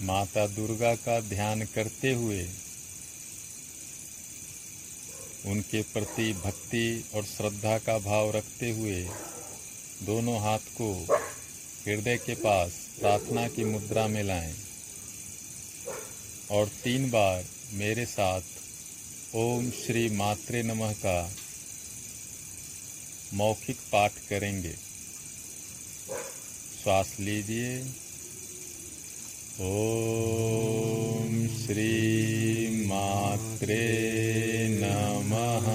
माता दुर्गा का ध्यान करते हुए उनके प्रति भक्ति और श्रद्धा का भाव रखते हुए दोनों हाथ को हृदय के पास प्रार्थना की मुद्रा में लाएँ और तीन बार मेरे साथ ओम श्री मात्रे नमः का मौखिक पाठ करेंगे। श्वास लीजिए। ॐ श्रीमात्रे नमः।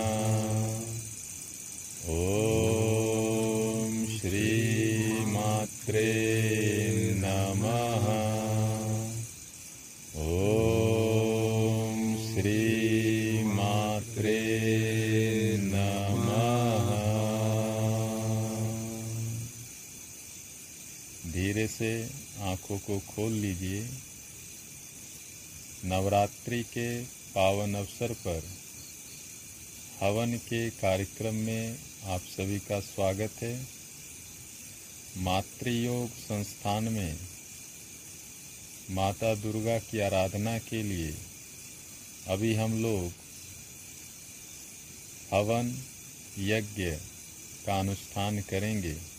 ॐ श्रीमात्रे से आँखों को खोल लीजिए। नवरात्रि के पावन अवसर पर हवन के कार्यक्रम में आप सभी का स्वागत है। मातृयोग संस्थान में माता दुर्गा की आराधना के लिए अभी हम लोग हवन यज्ञ का अनुष्ठान करेंगे।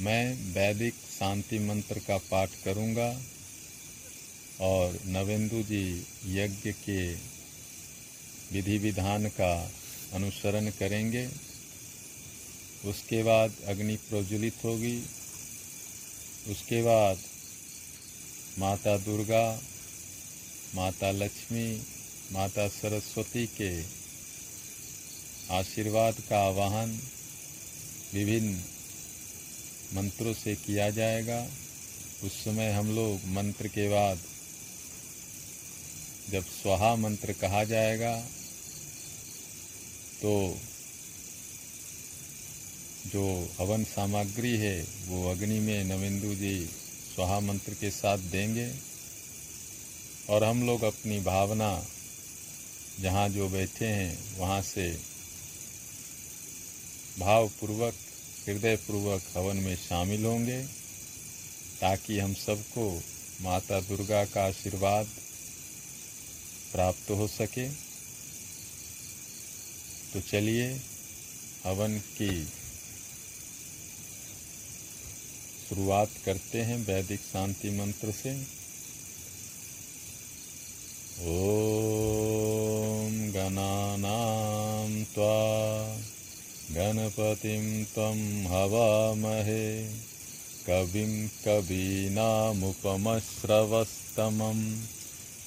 मैं वैदिक शांति मंत्र का पाठ करूँगा और नवेंदु जी यज्ञ के विधि विधान का अनुसरण करेंगे। उसके बाद अग्नि प्रज्वलित होगी। उसके बाद माता दुर्गा, माता लक्ष्मी, माता सरस्वती के आशीर्वाद का आवाहन, विभिन्न मंत्रों से किया जाएगा। उस समय हम लोग मंत्र के बाद जब स्वाहा मंत्र कहा जाएगा तो जो हवन सामग्री है, वो अग्नि में नवेंदु जी स्वाहा मंत्र के साथ देंगे और हम लोग अपनी भावना जहाँ जो बैठे हैं, वहाँ से भावपूर्वक हृदयपूर्वक हवन में शामिल होंगे ताकि हम सबको माता दुर्गा का आशीर्वाद प्राप्त हो सके। तो चलिए हवन की शुरुआत करते हैं वैदिक शांति मंत्र से। ॐ गणानां त्वा गणपतिं त्वं हवामहे। कविं कवीनामुपमश्रवस्तमं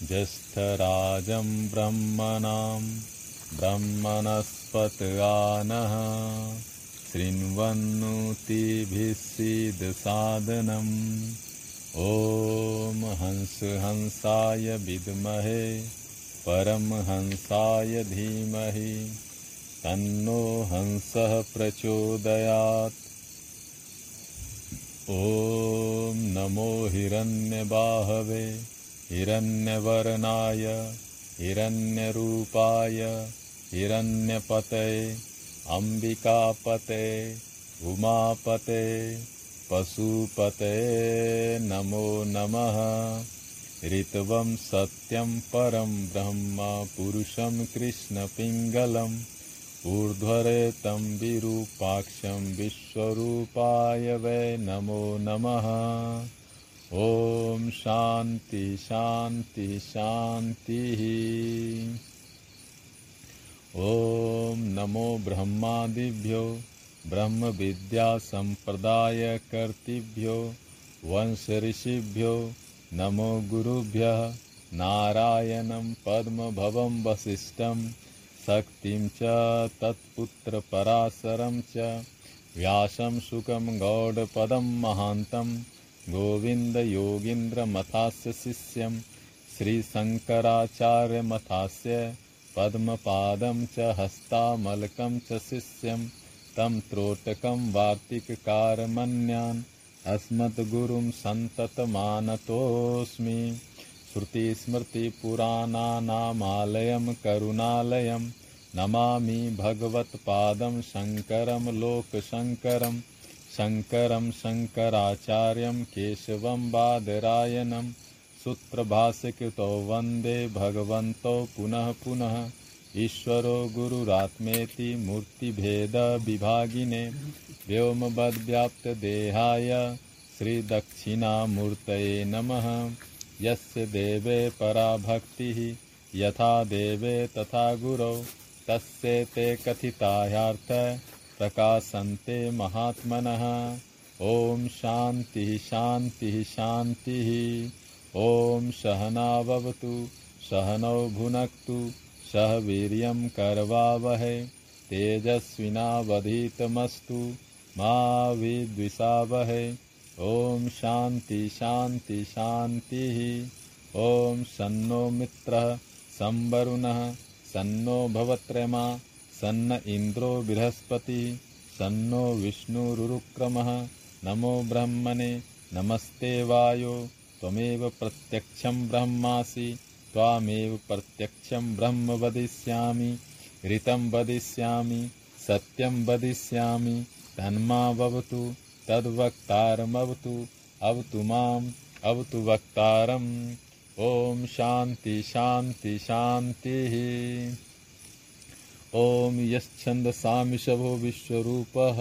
ज्येष्ठराजं ब्रह्मणां ब्रह्मणस्पतगानः शृण्वन्नुतिभिः सीदसादनम् ॐ हंस हंसाय विद्महे परमहंसाय धीमहि तन्नो हंसः प्रचोदयात्। ॐ नमो हिरण्यबाहवे हिरण्यवर्णाय हिरण्यरूपाय हिरण्यपतये अम्बिकापते उमापते पशुपते नमो नमः। ऋतवं सत्यं परं ब्रह्म पुरुषं कृष्णपिङ्गलम् ऊर्ध्वरेतं विरूपाक्षं विश्वरूपाय वै नमो नमः। ॐ शान्ति शान्ति शान्तिः। ॐ नमो ब्रह्मादिभ्यो ब्रह्मविद्यासम्प्रदायकर्तृभ्यो वंशऋषिभ्यो नमो गुरुभ्यः नारायणं पद्मभवं वसिष्ठं शक्तिं च तत्पुत्रपराशरं च व्यासं सुखं गौडपदं महान्तं गोविन्दयोगीन्द्रमथास्य शिष्यं श्रीशङ्कराचार्यमथास्य पद्मपादं च हस्तामलकं च शिष्यं तं त्रोटकं वार्तिककारमन्यान् अस्मद्गुरुं सन्ततमानतोऽस्मि श्रुतिस्मृतिपुराणानामालयं करुणालयं, नमामि भगवत्पादं शङ्करं, लोकशङ्करं, शङ्करं, शङ्कराचार्यं, केशवं, बादरायणं सूत्रभाष्यकृतौ वंदे भगवन्तौ पुनः पुनः, ईश्वरो गुरुरात्मेति मूर्तिभेदविभागिने व्योमवद्व्याप्तदेहाय श्रीदक्षिणामूर्तये नमः। यस्य देवे परा भक्तिः यथा देवे तथा गुरौ, तस्य ते कथितायार्थ प्रकाशन्ते महात्मनः। ॐ शान्तिः शान्तिः शान्तिः। ॐ सहनावतु सहनौ भुनक्तु सह वीर्यं करवावहै। तेजस्विनावधीतमस्तु, मा विद्विषावहै। ॐ शान्ति शान्ति शान्तिः। ॐ सन्नो मित्रः संवरुणः। सन्नो भवत्रमा सन्न इन्द्रो बृहस्पतिः। सन्नो विष्णुरुरुक्रमः। नमो ब्रह्मणे नमस्ते वायो। त्वमेव प्रत्यक्षं ब्रह्मासि। त्वामेव प्रत्यक्षं ब्रह्म वदिष्यामि। ऋतं वदिष्यामि। सत्यं वदिष्यामि। तन्मा भवतु तद्वक्तारमवतु अवतु माम्, अवतु वक्तारम्। ॐ शान्ति शान्ति, शान्तिः। ॐ यश्छन्दसामि शभो विश्वरूपः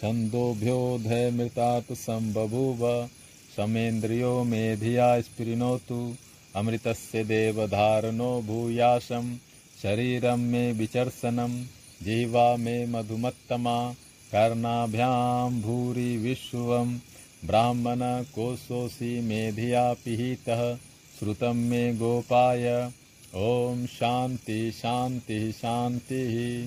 छन्दोभ्योऽधयमृतात् सम्बभूव समेन्द्रियो मेधिया स्पृणोतु अमृतस्य देवधारणो भूयाशं शरीरं मे विचर्षणं जीवा मे मधुमत्तमा कर्णाभ्यां भूरि विश्वं ब्राह्मणकोशोऽसि मेधिया पिहितः श्रुतं मे गोपाय। ॐ शान्ति, शान्तिः शान्तिः।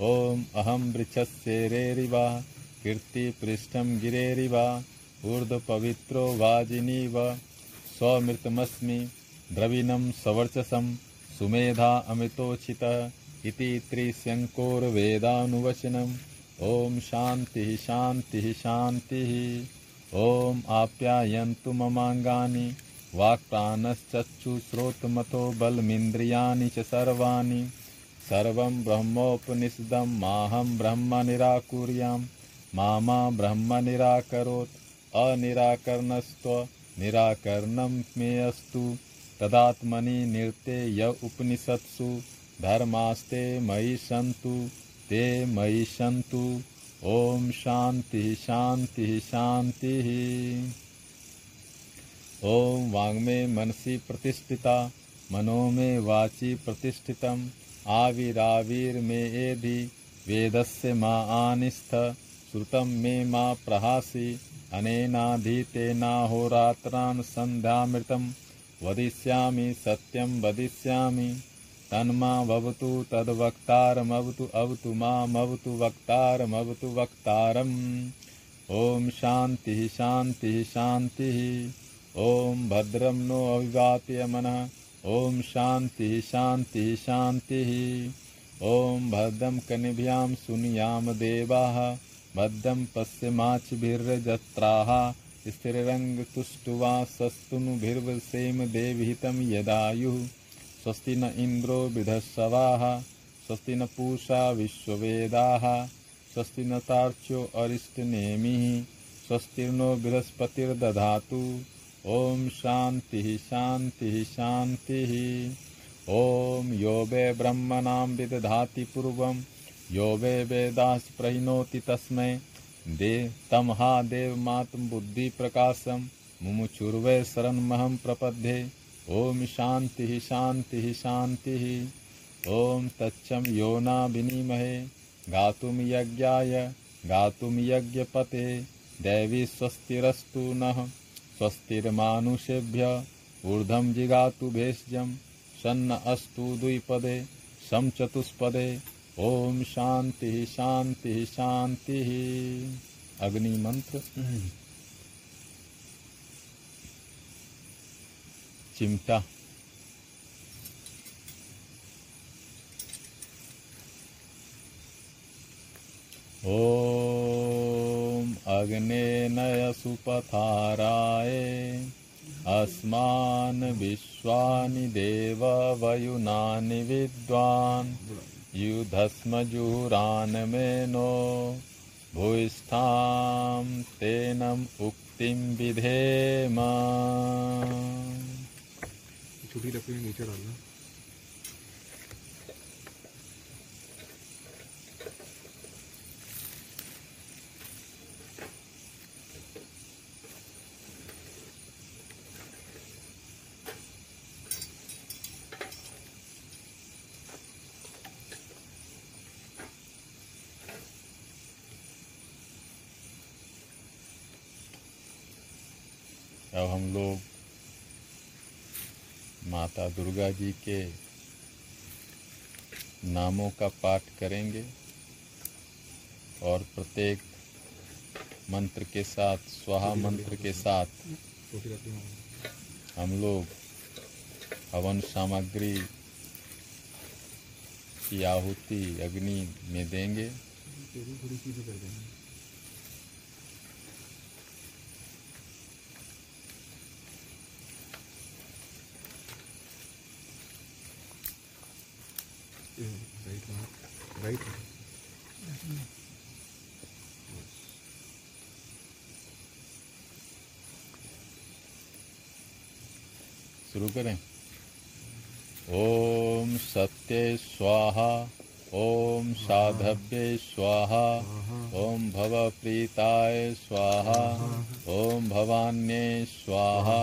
ॐ अहं वृक्षस्य रेरिवा, कीर्तिपृष्ठं गिरेरिव, ऊर्ध्वपवित्रो वाजिनीव, स्वमृतमस्मि, द्रविणं सवर्चसं, सुमेधा अमृतोचितः इति ॐ शान्तिः शान्तिः शान्तिः। ॐ आप्यायन्तु ममाङ्गानि वाक्प्राणश्चक्षुश्रोत्रमथो बलमिन्द्रियाणि च सर्वाणि। सर्वं ब्रह्मोपनिषदं माहं ब्रह्म निराकुर्यां। मा ब्रह्म निराकरोत् अनिराकरणस्त्व निराकरणं मे अस्तु। तदात्मनि निर्ते य उपनिषत्सु धर्मास्ते मयि सन्तु ते मयि सन्तु ॐ शान्तिः शान्तिः शान्तिः। ॐ वाङ्मे मनसि प्रतिष्ठिता मनो मे वाचि प्रतिष्ठितम्। आविराविर्मे एधि वेदस्य मा आनिस्थ। श्रुतं मे मा प्रहासि अनेनाधीतेनाहोरात्रान् सन्ध्यामृतं वदिष्यामि सत्यं, वदिष्यामि। तन्मा भवतु तद्वक्तारमवतु अवतु मामवतु वक्तारमवतु वक्तारम्। ॐ शान्तिः शान्तिः शान्तिः। ॐ भद्रं नो अविवातय मनः। ॐ शान्तिः शान्तिः शान्तिः। ॐ भद्रं कनिभ्यां सुनियाम देवाः। भद्रं पश्यमाचिभिर्जत्राः स्थिररङ्गतुष्टुवा सस्तुनुभिर्वसेम देवहितं यदायुः स्वस्ति न इन्द्रो विधस्सवाः, स्वस्ति न पूषा विश्ववेदाः, स्वस्ति न तार्क्ष्यो अरिष्टनेमिः, स्वस्तिर्नो बृहस्पतिर्दधातु। ॐ शान्तिः शांति शान्तिः। ॐ यो वै ब्रह्मणां विदधाति पूर्वं यो वै वेदास् प्रहिणोति तस्मै। दे तमहा देवमात्मबुद्धिप्रकाशं मुमुचुर्वै शरणमहं प्रपद्ये। ॐ शान्तिः शान्तिः शान्तिः ॐ तच्चं योना विनिमहे। गातुं यज्ञाय, गातुं यज्ञपते। दैवी स्वस्तिरस्तु नः। स्वस्तिर्मानुषेभ्य ऊर्ध्वं जिगातु भेषजं। सन्न अस्तु द्विपदे, सं चतुष्पदे। ॐ शान्तिः शान्तिः शान्तिः अग्निमन्त्र। चिमटा ॐ अग्नेनय सुपथाराय अस्मान् विश्वानि देववयुनानि विद्वान् युधस्मजुरान् मे नो भूयिष्ठां तेनम् उक्तिं विधेम छोटी लकड़ी नीचे डालना अब हम लोग माता दुर्गा जी के नामों का पाठ करेंगे और प्रत्येक मंत्र के साथ, स्वाहा मंत्र के साथ हम लोग हवन सामग्री की आहुति अग्नि में देंगे तेरी थोड़ी सीधी कर देना राइट में राइट शुरू करें। ओम सत्य स्वाहा, ओम साधव्य स्वाहा, ओम भव प्रीताय स्वाहा, ओम भवान्ये स्वाहा।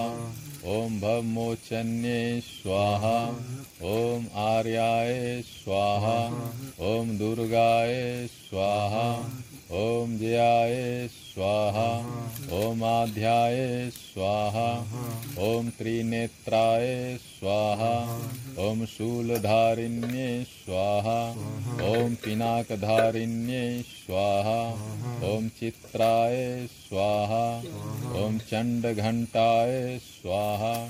ओम भवमोचन्ये स्वाहा ओम आर्याय स्वाहा ओम दुर्गाय स्वाहा ओम जयाय ओम आध्याय स्वाहा। ओम त्रिनेत्राय स्वाहा। ओम शूलधारिण्ये स्वाहा। ओम पिनाकधारिण्ये स्वाहा। ओम चित्राय स्वाहा। ओम चण्डघण्टाय स्वाहा।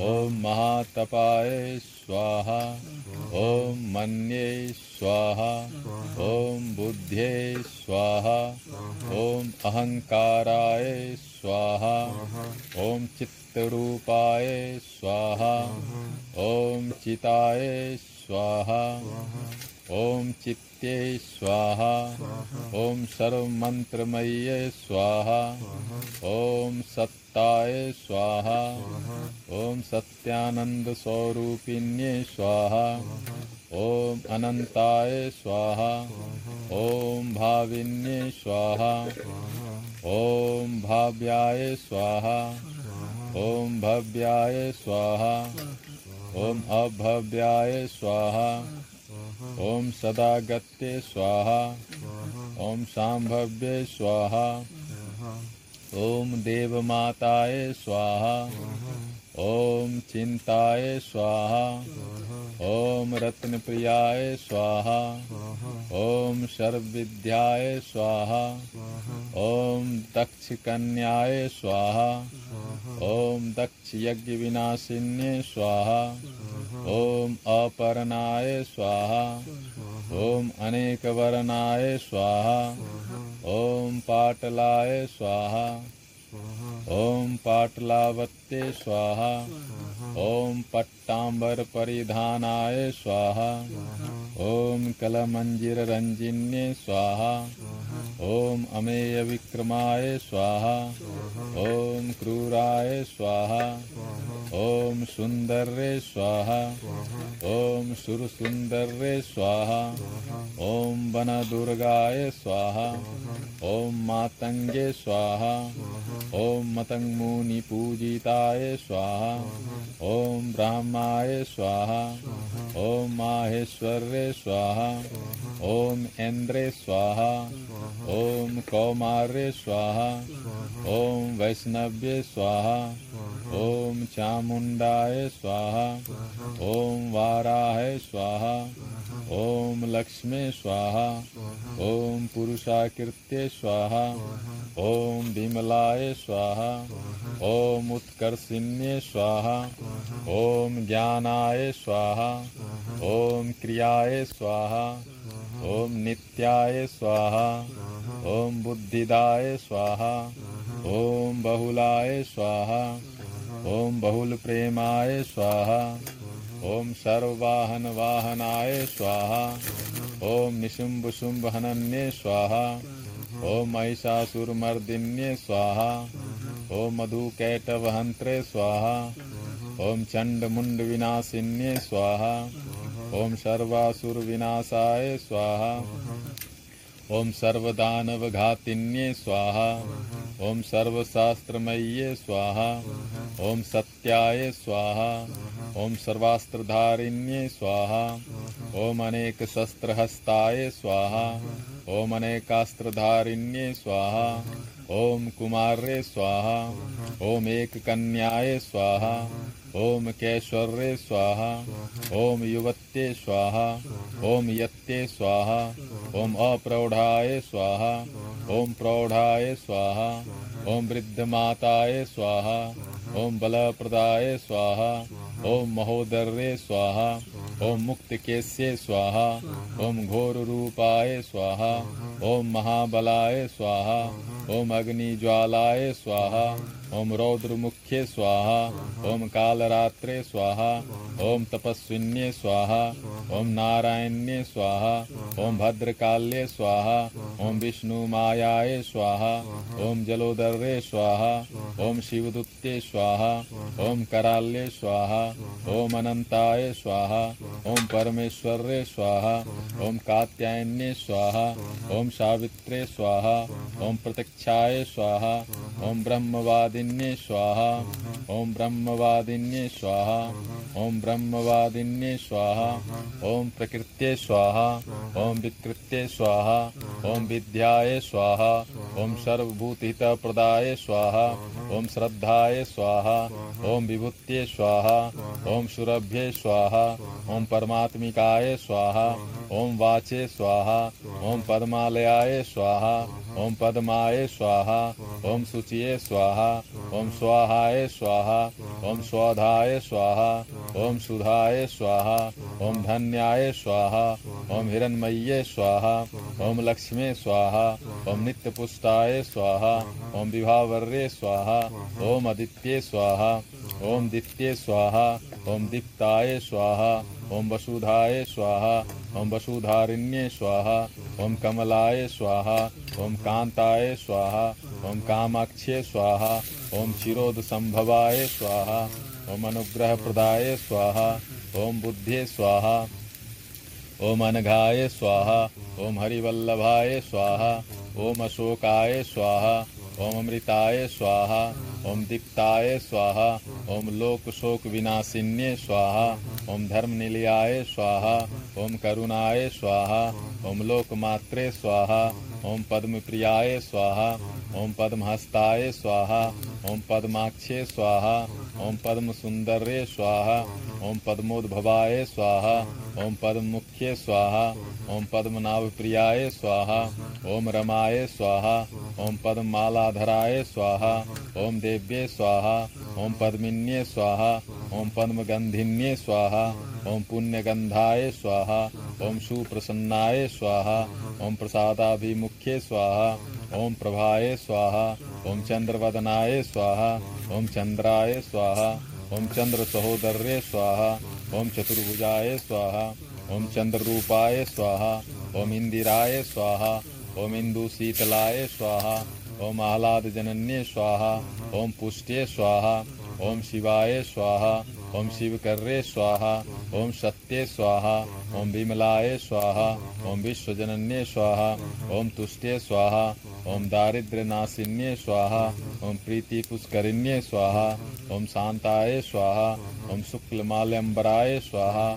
ओम महातपाय स्वाहा। ओम मन्ये स्वाहा। ओम बुद्ध्ये स्वाहा। ओम अहंकाराय स्वाहा। ओम चित्तरूपाय स्वाहा। ओम चिताय स्वाहा। ओम चित्ते स्वाहा। ओम सर्वमंत्रमय्ये स्वाहा। ओम सत्ताय स्वाहा। ओम सत्यानंद स्वरूपिण्ये स्वाहा। ओम अनंताय स्वाहा। ओम भाविन्ये स्वाहा। ओम भाव्याय स्वाहा। ओम भव्याय स्वाहा। ओम अभव्याय स्वाहा। ओम सदागत्ये स्वाहा। ओम सांभव्ये स्वाहा। ओम देवमाताय स्वाहा। ओम चिंताय स्वाहा। ओम रत्नप्रियाय स्वाहा। ओम सर्वविद्याय स्वाहा। ओम दक्ष कन्याय स्वाहा। ओम दक्ष यज्ञ विनाशिन्ये स्वाहा। ओम अपर्णाय स्वाहा। ओम अनेकवर्णाय स्वाहा। ओम पाटलाय स्वाहा। ओम पाटलावत्ते स्वाहा। ओम पट्टाम्बर परिधानाय स्वाहा। ओम कलमंजिर रंजिन्ये स्वाहा। ओम अमेय विक्रमाय स्वाहा। ओम क्रूराय स्वाहा। ओम सुंदर्रे स्वाहा। ओम सुरसुंदर्रे स्वाहा। ओम वनदुर्गाय स्वाहा। ओम मातंगे स्वाहा। ओम मतंगमुनि पूजिताय स्वाहा ओम ब्रह्माय स्वाहा ओम माहेश्वर्ये स्वाहा ओम इंद्रे स्वाहा ओम कौमार्य स्वाहा ओम वैष्णव्य स्वाहा ओम चामुंडाय स्वाहा ओम वाराय स्वाहा ओम लक्ष्मी स्वाहा ओम पुरुषाकृत्य स्वाहा ओम विमलाय स्वाहा। ओम उत्कर्षिण्ये स्वाहा। ओम ज्ञानाय स्वाहा। ओम क्रियाय स्वाहा। ओम नित्याय स्वाहा। ओम बुद्धिदाय स्वाहा। ओम बहुलाय स्वाहा। ओम बहुल प्रेमाय स्वाहा। ओम सर्ववाहन वाहनाय स्वाहा। ओम निशुंभ शुंभ हनन्ये स्वाहा। ओम महिषासुरमर्दिन्ये स्वाहा। ओम मधुकैटवहन्त्रे स्वाहा। ओम चण्डमुण्डविनाशिन्ये स्वाहा। ओम सर्वासुरविनाशाय स्वाहा। ओम सर्वदानवघातिन्ये स्वाहा। ओम सर्वशास्त्रमय्ये स्वाहा। ओम सत्याय स्वाहा। ओम सर्वास्त्रधारिण्ये स्वाहा। ओम अनेक शस्त्रहस्ताय स्वाहा। ओम अनेकास्त्रधारिण्ये स्वाहा ओम कुमारे स्वाहा ओम एक कन्याय स्वाहा ओम कैश्वर्ये स्वाहा ओम युवत्ये स्वाहा ओम यत्ते स्वाहा ओम अप्रौढ़ाय स्वाहा ओम प्रौढ़ाय स्वाहा ओम वृद्धमाताय स्वाहा ओम बलप्रदाय स्वाहा ओम महोदर्रे स्वाहा। ओम मुक्त केश्य स्वाहा। ओम घोर रूपाय स्वाहा। ओम महाबलाय स्वाहा। ओम अग्नि ज्वालाय स्वाहा। ओम रौद्रमुख्ये स्वाहा ओम कालरात्रे स्वाहा ओम तपस्विन्ये स्वाहा ओम नारायण्ये स्वाहा ओम भद्रकाल्ये स्वाहा ओम विष्णु विष्णुमायाय स्वाहा ओम जलोदर्ये स्वाहा ओम शिवदुत्ते स्वाहा ओम कराल्ये स्वाहा ओम अनंताय स्वाहा ओम परमेश्वर्ये स्वाहा ओम कात्यायन्ये स्वाहा ओम सावित्रे स्वाहा ओम प्रत्यक्षाय स्वाहा ओम ब्रह्मवादिन्ये स्वाहा ओम ब्रह्मवादिन्ये स्वाहा ओम ब्रह्मवादिन्ये स्वाहा ओम प्रकृत्ये स्वाहा ओम विकृत्ये स्वाहा ओम विद्याय स्वाहा ओम सर्वभूतहित प्रदाय स्वाहा ओम श्रद्धाय स्वाहा ओम विभूत्ये स्वाहा ओम सुरभ्ये स्वाहा ओम परमात्मिकाय स्वाहा ओम वाचे स्वाहा ओम पद्मालयाय स्वाहा ओम पद्माय स्वाहा ओम शुचिये स्वाहा ओम स्वाहाय स्वाहा ओम स्वधाय स्वाहा ओम सुधाय स्वाहा ओम धन्याय स्वाहा ओम हिरण्मय्ये स्वाहा ओम लक्ष्मे स्वाहा ओम नित्यपुष्टाय स्वाहा ओम विभावर्ये स्वाहा ओम अदित्ये स्वाहा ओम दित्ये स्वाहा ओम दीप्ताय स्वाहा ओम वसुधाय स्वाहा ओम वसुधारिण्ये स्वाहा ओम कमलाय स्वाहा ओम कांताय स्वाहा ओम कामाक्षे स्वाहा ओम क्षीरोद संभवाय स्वाहा ओम अनुग्रह प्रदाय स्वाहा ओम बुद्धे स्वाहा ओम अनघाय स्वाहा ओम हरिवल्लभाय स्वाहा ओम अशोकाय स्वाहा ओम अमृताय स्वाहा ओम दीप्ताय स्वाहा ओम लोक शोक विनाशिन्ये स्वाहा ओम धर्म निलयाय स्वाहा ओम करुणाय स्वाहा ओम लोकमात्रे स्वाहा ओम पद्म प्रियाय स्वाहा ओम पद्महस्ताय स्वाहा ओम पद्माक्षे स्वाहा ओम पद्म सुंदर्ये स्वाहा ओम पद्मोद्भवाय स्वाहा ओम पद्ममुख्ये स्वाहा ओम पद्मनाभ प्रियाय स्वाहा ओम रमाय स्वाहा ओम पद्ममालाधराय स्वाहा ओम देव्ये स्वाहा ओम पद्मिन्ये स्वाहा ओम पद्मगंधिन्ये स्वाहा ओम पुण्यगंधाय स्वाहा ओम सुप्रसन्नाय स्वाहा ओम प्रसादाभिमुख्ये स्वाहा ओम प्रभाय स्वाहा ओम चंद्रवदनाय स्वाहा ओम चंद्राय स्वाहा ओम चंद्र सहोदर्ये स्वाहा ओम चतुर्भुजाय स्वाहा ओम चंद्ररूपाय स्वाहा ओम इंदिराय स्वाहा ओम इंदु शीतलाय स्वाहा ओम आह्लाद जनन्ये स्वाहा ओम पुष्ट्ये स्वाहा ओम शिवाय स्वाहा ओम शिवकर्रे स्वाहा ओम सत्य स्वाहा ओम विमलाय स्वाहा ओम विश्वजनन्ये स्वाहा ओम तुष्टे स्वाहा ओम दारिद्र्य नाशिन्ये स्वाहा ओम प्रीति पुष्करिण्ये स्वाहा ओम शांताय स्वाहा ओम शुक्लमाल्यंबराय स्वाहा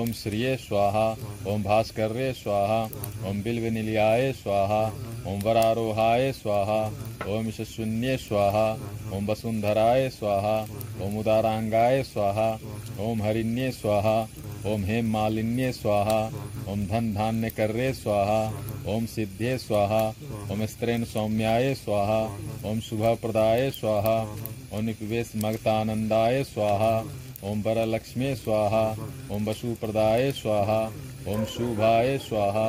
ओम श्रिये स्वाहा ओम भास्कर्ये स्वाहा ओम बिल्वनिलयाय स्वाहा ओम वरारोहाय स्वाहा ओम यशस्विन्ये स्वाहा ओम वसुंधराय स्वाहा ओम उदारांगाय स्वाहा ओम हरिण्ये स्वाहा ओम हेम मालिन्ये स्वाहा ओम धन धान्य कर्रे स्वाहा ओम सिद्धे स्वाहा ओम स्त्रेण सौम्याय स्वाहा ओम शुभ प्रदाय स्वाहा ओम निवेश मगतानंदाय स्वाहा ओम वरलक्ष्मी स्वाहा ओम वसुप्रदाय स्वाहा ओम शुभाय स्वाहा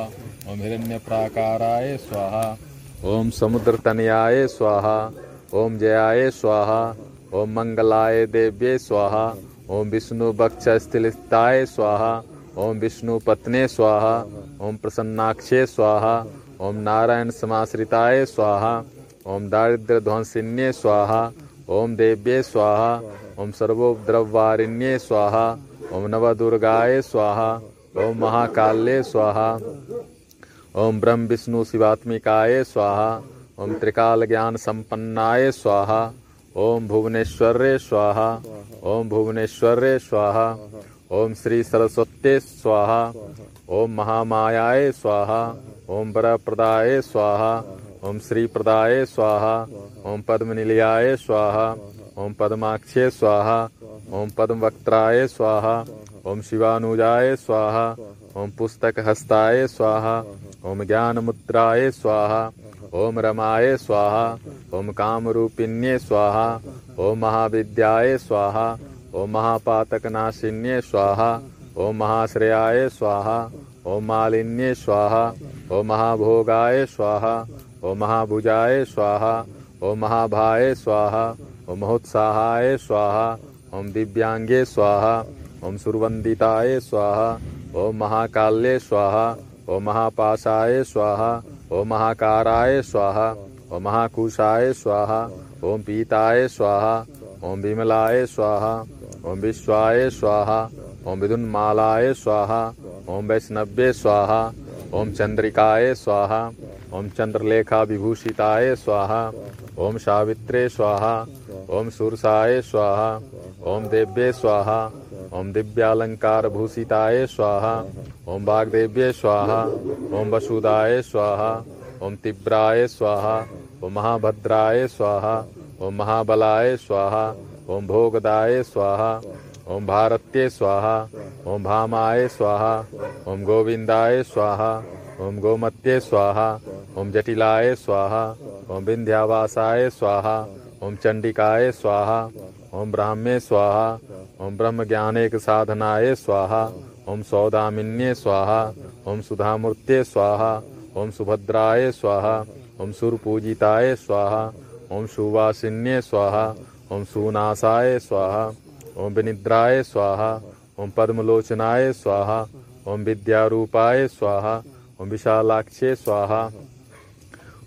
ओम हिरण्य प्राकाराय स्वाहा ओम समुद्र तनयाय स्वाहा ओम जयाय स्वाहा ओम मंगलाय देव्ये स्वाहा ओम विष्णु बक्ष स्थिताय स्वाहा ओम विष्णु पत्ने स्वाहा ओम प्रसन्नाक्षे स्वाहा ओम नारायण समाश्रिताय स्वाहा ओम दारिद्र्य ध्वंसिन्ये स्वाहा ओम देव्ये स्वाहा ओम सर्वोपद्रववारिण्ये स्वाहा ओम नवदुर्गाय स्वाहा ओम महाकाल्ये स्वाहा ओम ब्रह्म विष्णु शिवात्मिकाय स्वाहा ओम त्रिकाल ज्ञान संपन्नाय स्वाहा ओम भुवनेश्वरे स्वाहा ओम भुवनेश्वरे स्वाहा ओम श्री सरस्वते स्वाहा ओम महामायाय स्वाहा ओम वरप्रदाय स्वाहा ओम श्री प्रदाय स्वाहा ओम पद्मनिलयाय स्वाहा ओम पद्माक्षे स्वाहा ओम पद्मवक्त्राय स्वाहा ओम शिवानुजाय स्वाहा ओम पुस्तक हस्ताय स्वाहा ओम ज्ञान मुद्राय स्वाहा ओम रमाय स्वाहा ओम कामरूपिण्ये स्वाहा ओम महाविद्याय स्वाहा ओम महापातकनाशिन्ये स्वाहा ओम महाश्रेयाय स्वाहा ओम मालिन्ये स्वाहा ओम महाभोगाय स्वाहा ओम महाभुजाय स्वाहा ओम महाभाय स्वाहा ओम महोत्साहाय स्वाहा ओम दिव्यांगे स्वाहा ओम सुरवंदिताय स्वाहा ओम महाकाल्ये स्वाहा ओम महापाशाय स्वाहा ओम महाकाराय स्वाहा ओम महाकुशाय स्वाहा, ओम पीताय स्वाहा, ओम विमलाय स्वाहा, ओम विश्वाय स्वाहा, ओम विदुन्मालाय स्वाहा, ओम वैष्णव्ये स्वाहा, ओम चंद्रिकाय स्वाहा, ओम चंद्रलेखा विभूषिताय स्वाहा ओम सावित्रे स्वाहा ओम सुरसाय स्वाहा ओम देव्ये स्वाहा ओम दिव्यालंकार भूषिताय स्वाहा ओम वाग्देव्ये स्वाहा ओम वसुदाय स्वाहा ओम तिब्राय स्वाहा ओम महाभद्राय स्वाहा ओम महाबलाय स्वाहा ओम भोगदाय स्वाहा ओम भारत्ये स्वाहा ओम भामाय स्वाहा ओम गोविंदाय स्वाहा ओम गोमत्ये स्वाहा ओम जटिलाय स्वाहा ओम विंध्यावासाय स्वाहा ओम चंडिकाय स्वाहा ओम ब्राह्मे स्वाहा ओम ब्रह्म ज्ञानेक साधनाय स्वाहा ओम सौदामिन्ये स्वाहा ओम सुधामूर्ते स्वाहा ओम सुभद्राय स्वाहा ओम सुरपूजिताय स्वाहा ओम सुवासिन्ये स्वाहा ओम सुनाशाय स्वाहा ओम विनिद्राय स्वाहा ओम पद्मलोचनाय स्वाहा ओम विद्यारूपाय स्वाहा ओम विशालाक्षे स्वाहा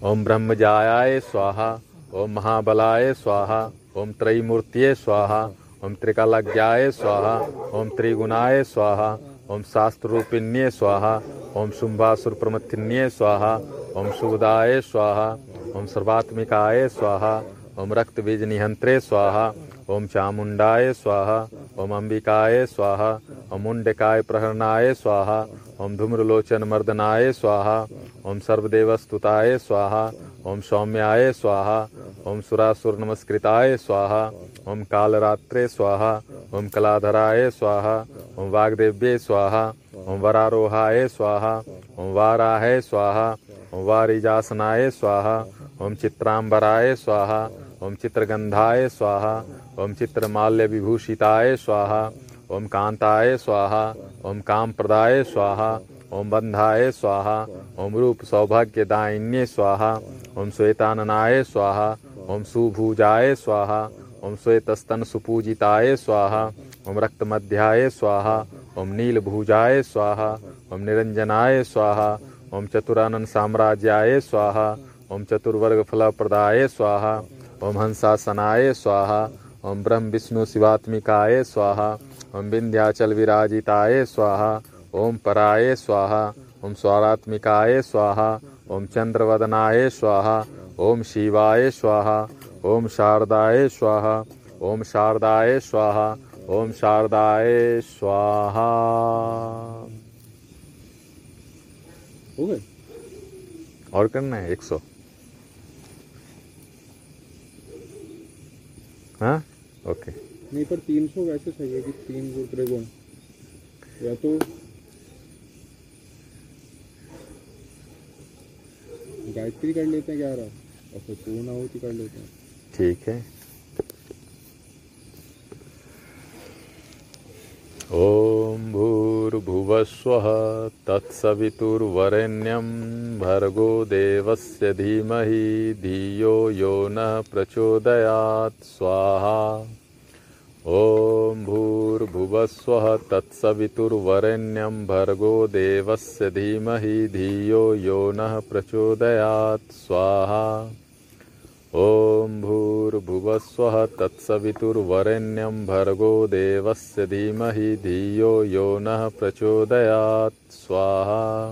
ओम ब्रह्मजायाय स्वाहा, ओम महाबलाय स्वाहा, ओम त्रयीमूर्तिये स्वाहा, ओम त्रिकालज्ञाय स्वाहा, ओम त्रिगुणाय स्वाहा, ओम शास्त्र रूपिण्य स्वाहा, ओम शुंभासुर प्रमथिन्य स्वाहा, ओम शुभदाय स्वाहा, ओम सर्वात्मिकाय स्वाहा, ओम रक्त बीज निहंत्रे स्वाहा ओम चामुंडाय स्वाहा ओम अंबिकाय स्वाहा ओम मुंडकाय प्रहरणाय स्वाहा ओम धूम्रलोचन मर्दनाय स्वाहा ओम सर्वदेवस्तुताय स्वाहा ओम सौम्याय स्वाहा ओम सुरासुर नमस्कृताय स्वाहा ओम कालरात्रे स्वाहा ओम कलाधराय स्वाहा ओम वाग्देव्ये स्वाहा ओम वरारोहाय स्वाहा ओम वाराय स्वाहा ओम वारिजासनाय स्वाहा ओम चित्रांबराय स्वाहा ओम चित्रगंधाय स्वाहा ओम चित्रमाल्य विभूषिताय स्वाहा ओम कांताय स्वाहा ओम काम प्रदाय स्वाहा ओम बंधाय स्वाहा ओम रूप सौभाग्य दायिन्ये स्वाहा ओम श्वेताननाय स्वाहा ओम सुभुजाय स्वाहा ओम श्वेतस्तन सुपूजिताय स्वाहा ओम रक्तमध्याय स्वाहा ओम नीलभुजाय स्वाहा ओम निरंजनाय स्वाहा ओम चतुरानन साम्राज्याय स्वाहा ओम चतुर्वर्ग फलप्रदाय स्वाहा ओम हंसासनाय स्वाहा। ओम ब्रह्म विष्णु शिवात्मिकाय स्वाहा। ओम विंध्याचल विराजिताय स्वाहा। ओम पराय स्वाहा। ओम स्वारात्मिकाय स्वाहा। ओम चंद्रवदनाय स्वाहा। ओम शिवाय स्वाहा। ओम शारदाय स्वाहा। ओम शारदाय स्वाहा। ओम शारदाय स्वाहा। हो गए? और करना है एक सौ। हाँ? ओके नहीं पर तीन सौ वैसे है कि तीन गुण। त्रिगुण या तो गायत्री कर लेते हैं ग्यारह और फिर पूर्ण आहुति कर लेते हैं। ठीक है ॐ भूर्भुवस्वः तत्सवितुर्वरेण्यं। भर्गो देवस्य धीमहि धियो यो नः प्रचोदयात् स्वाहा। ॐ भूर्भुवस्वः तत्सवितुर्वरेण्यं। भर्गो देवस्य धीमहि धियो यो नः प्रचोदयात् स्वाहा। ॐ भूर्भुवस्वः तत्सवितुर्वरेण्यं भर्गो देवस्य धीमहि धियो यो नः प्रचोदयात्, स्वाहा।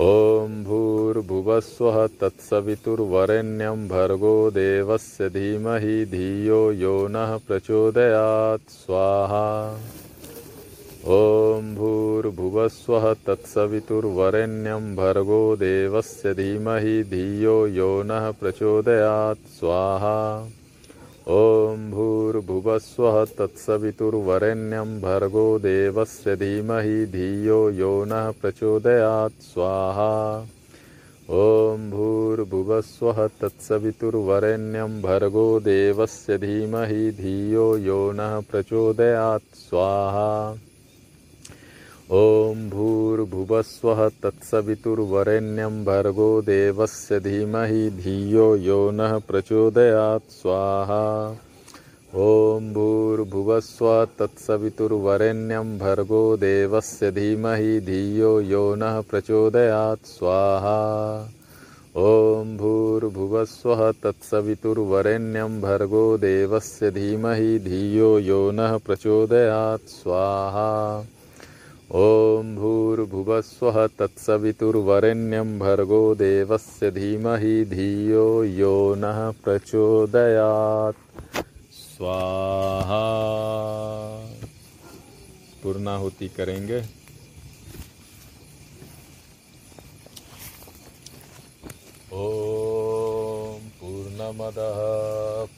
ॐ भूर्भुवस्वः तत्सवितुर्वरेण्यं भर्गो देवस्य धीमहि धियो यो नः प्रचोदयात्, स्वाहा। ॐ भूर्भुवस्वः तत्सवितुर्वरेण्यं भर्गो देवस्य धीमहि धियो यो नः प्रचोदयात्, स्वाहा। ॐ भूर्भुवस्वः तत्सवितुर्वरेण्यं भर्गो देवस्य धीमहि धियो यो नः प्रचोदयात्, स्वाहा। ॐ भूर्भुवस्वः तत्सवितुर्वरेण्यं भर्गो देवस्य धीमहि धियो यो नः प्रचोदयात्, स्वाहा। ॐ भूर्भुवस्वः तत्सवितुर्वरेण्यं भर्गो देवस्य धीमहि धियो यो नः प्रचोदयात् स्वाहा। ॐ भूर्भुवस्वः तत्सवितुर्वरेण्यं भर्गो देवस्य धीमहि धियो यो नः प्रचोदयात् स्वाहा। ॐ भूर्भुवस्वः तत्सवितुर्वरेण्यं भर्गो देवस्य धीमहि धियो यो नः प्रचोदयात् स्वाहा। ॐ भूर्भुवस्वः तत्सवितुर्वरेण्यं भर्गो देवस्य धीमहि धियो यो नः प्रचोदयात्। स्वाहा। पूर्णाहुति करेंगे। ॐ पूर्णमदः,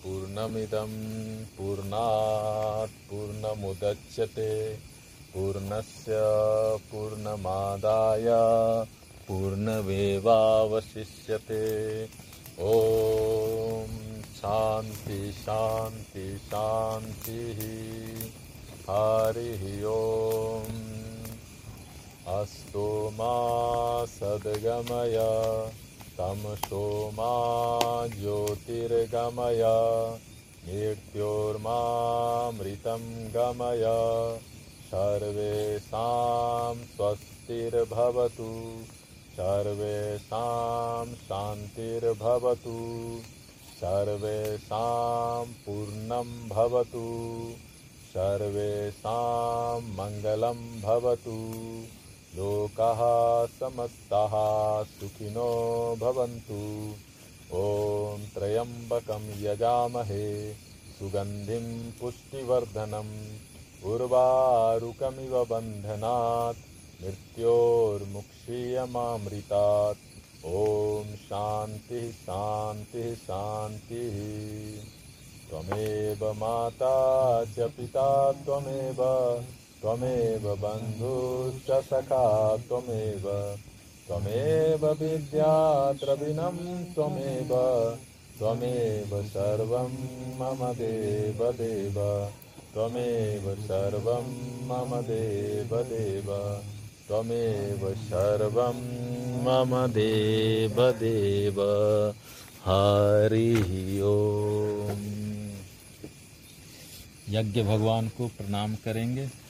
पूर्णमिदं, पूर्णात्, पूर्णमुदच्यते। पूर्णस्य पूर्णमादाय पूर्णमेवावशिष्यते। ॐ शान्ति शान्ति शान्तिः। हरिः ॐ अस्तु मा सद्गमय। तमसो मा ज्योतिर्गमय। मृत्योर्मामृतं गमय। सर्वेषां स्वस्तिर्भवतु। सर्वेषां शान्तिर्भवतु। सर्वेषां पूर्णं भवतु। सर्वेषां मङ्गलं भवतु। लोकाः समस्ताः सुखिनो भवन्तु। ॐ त्र्यम्बकं यजामहे। सुगन्धिं पुष्टिवर्धनम् उर्वारुकमिव बन्धनात् मृत्योर्मुक्षीयमामृतात्। ॐ शान्तिः शान्तिः शान्तिः। त्वमेव माता च पिता त्वमेव त्वमेव बन्धुश्च सखा त्वमेव। त्वमेव विद्या द्रविणं त्वमेव। त्वमेव सर्वं मम देव देव त्वमेव सर्वं मम देव देव। त्वमेव सर्वं मम देव देव। हरिः ओम। यज्ञ भगवान को प्रणाम करेंगे।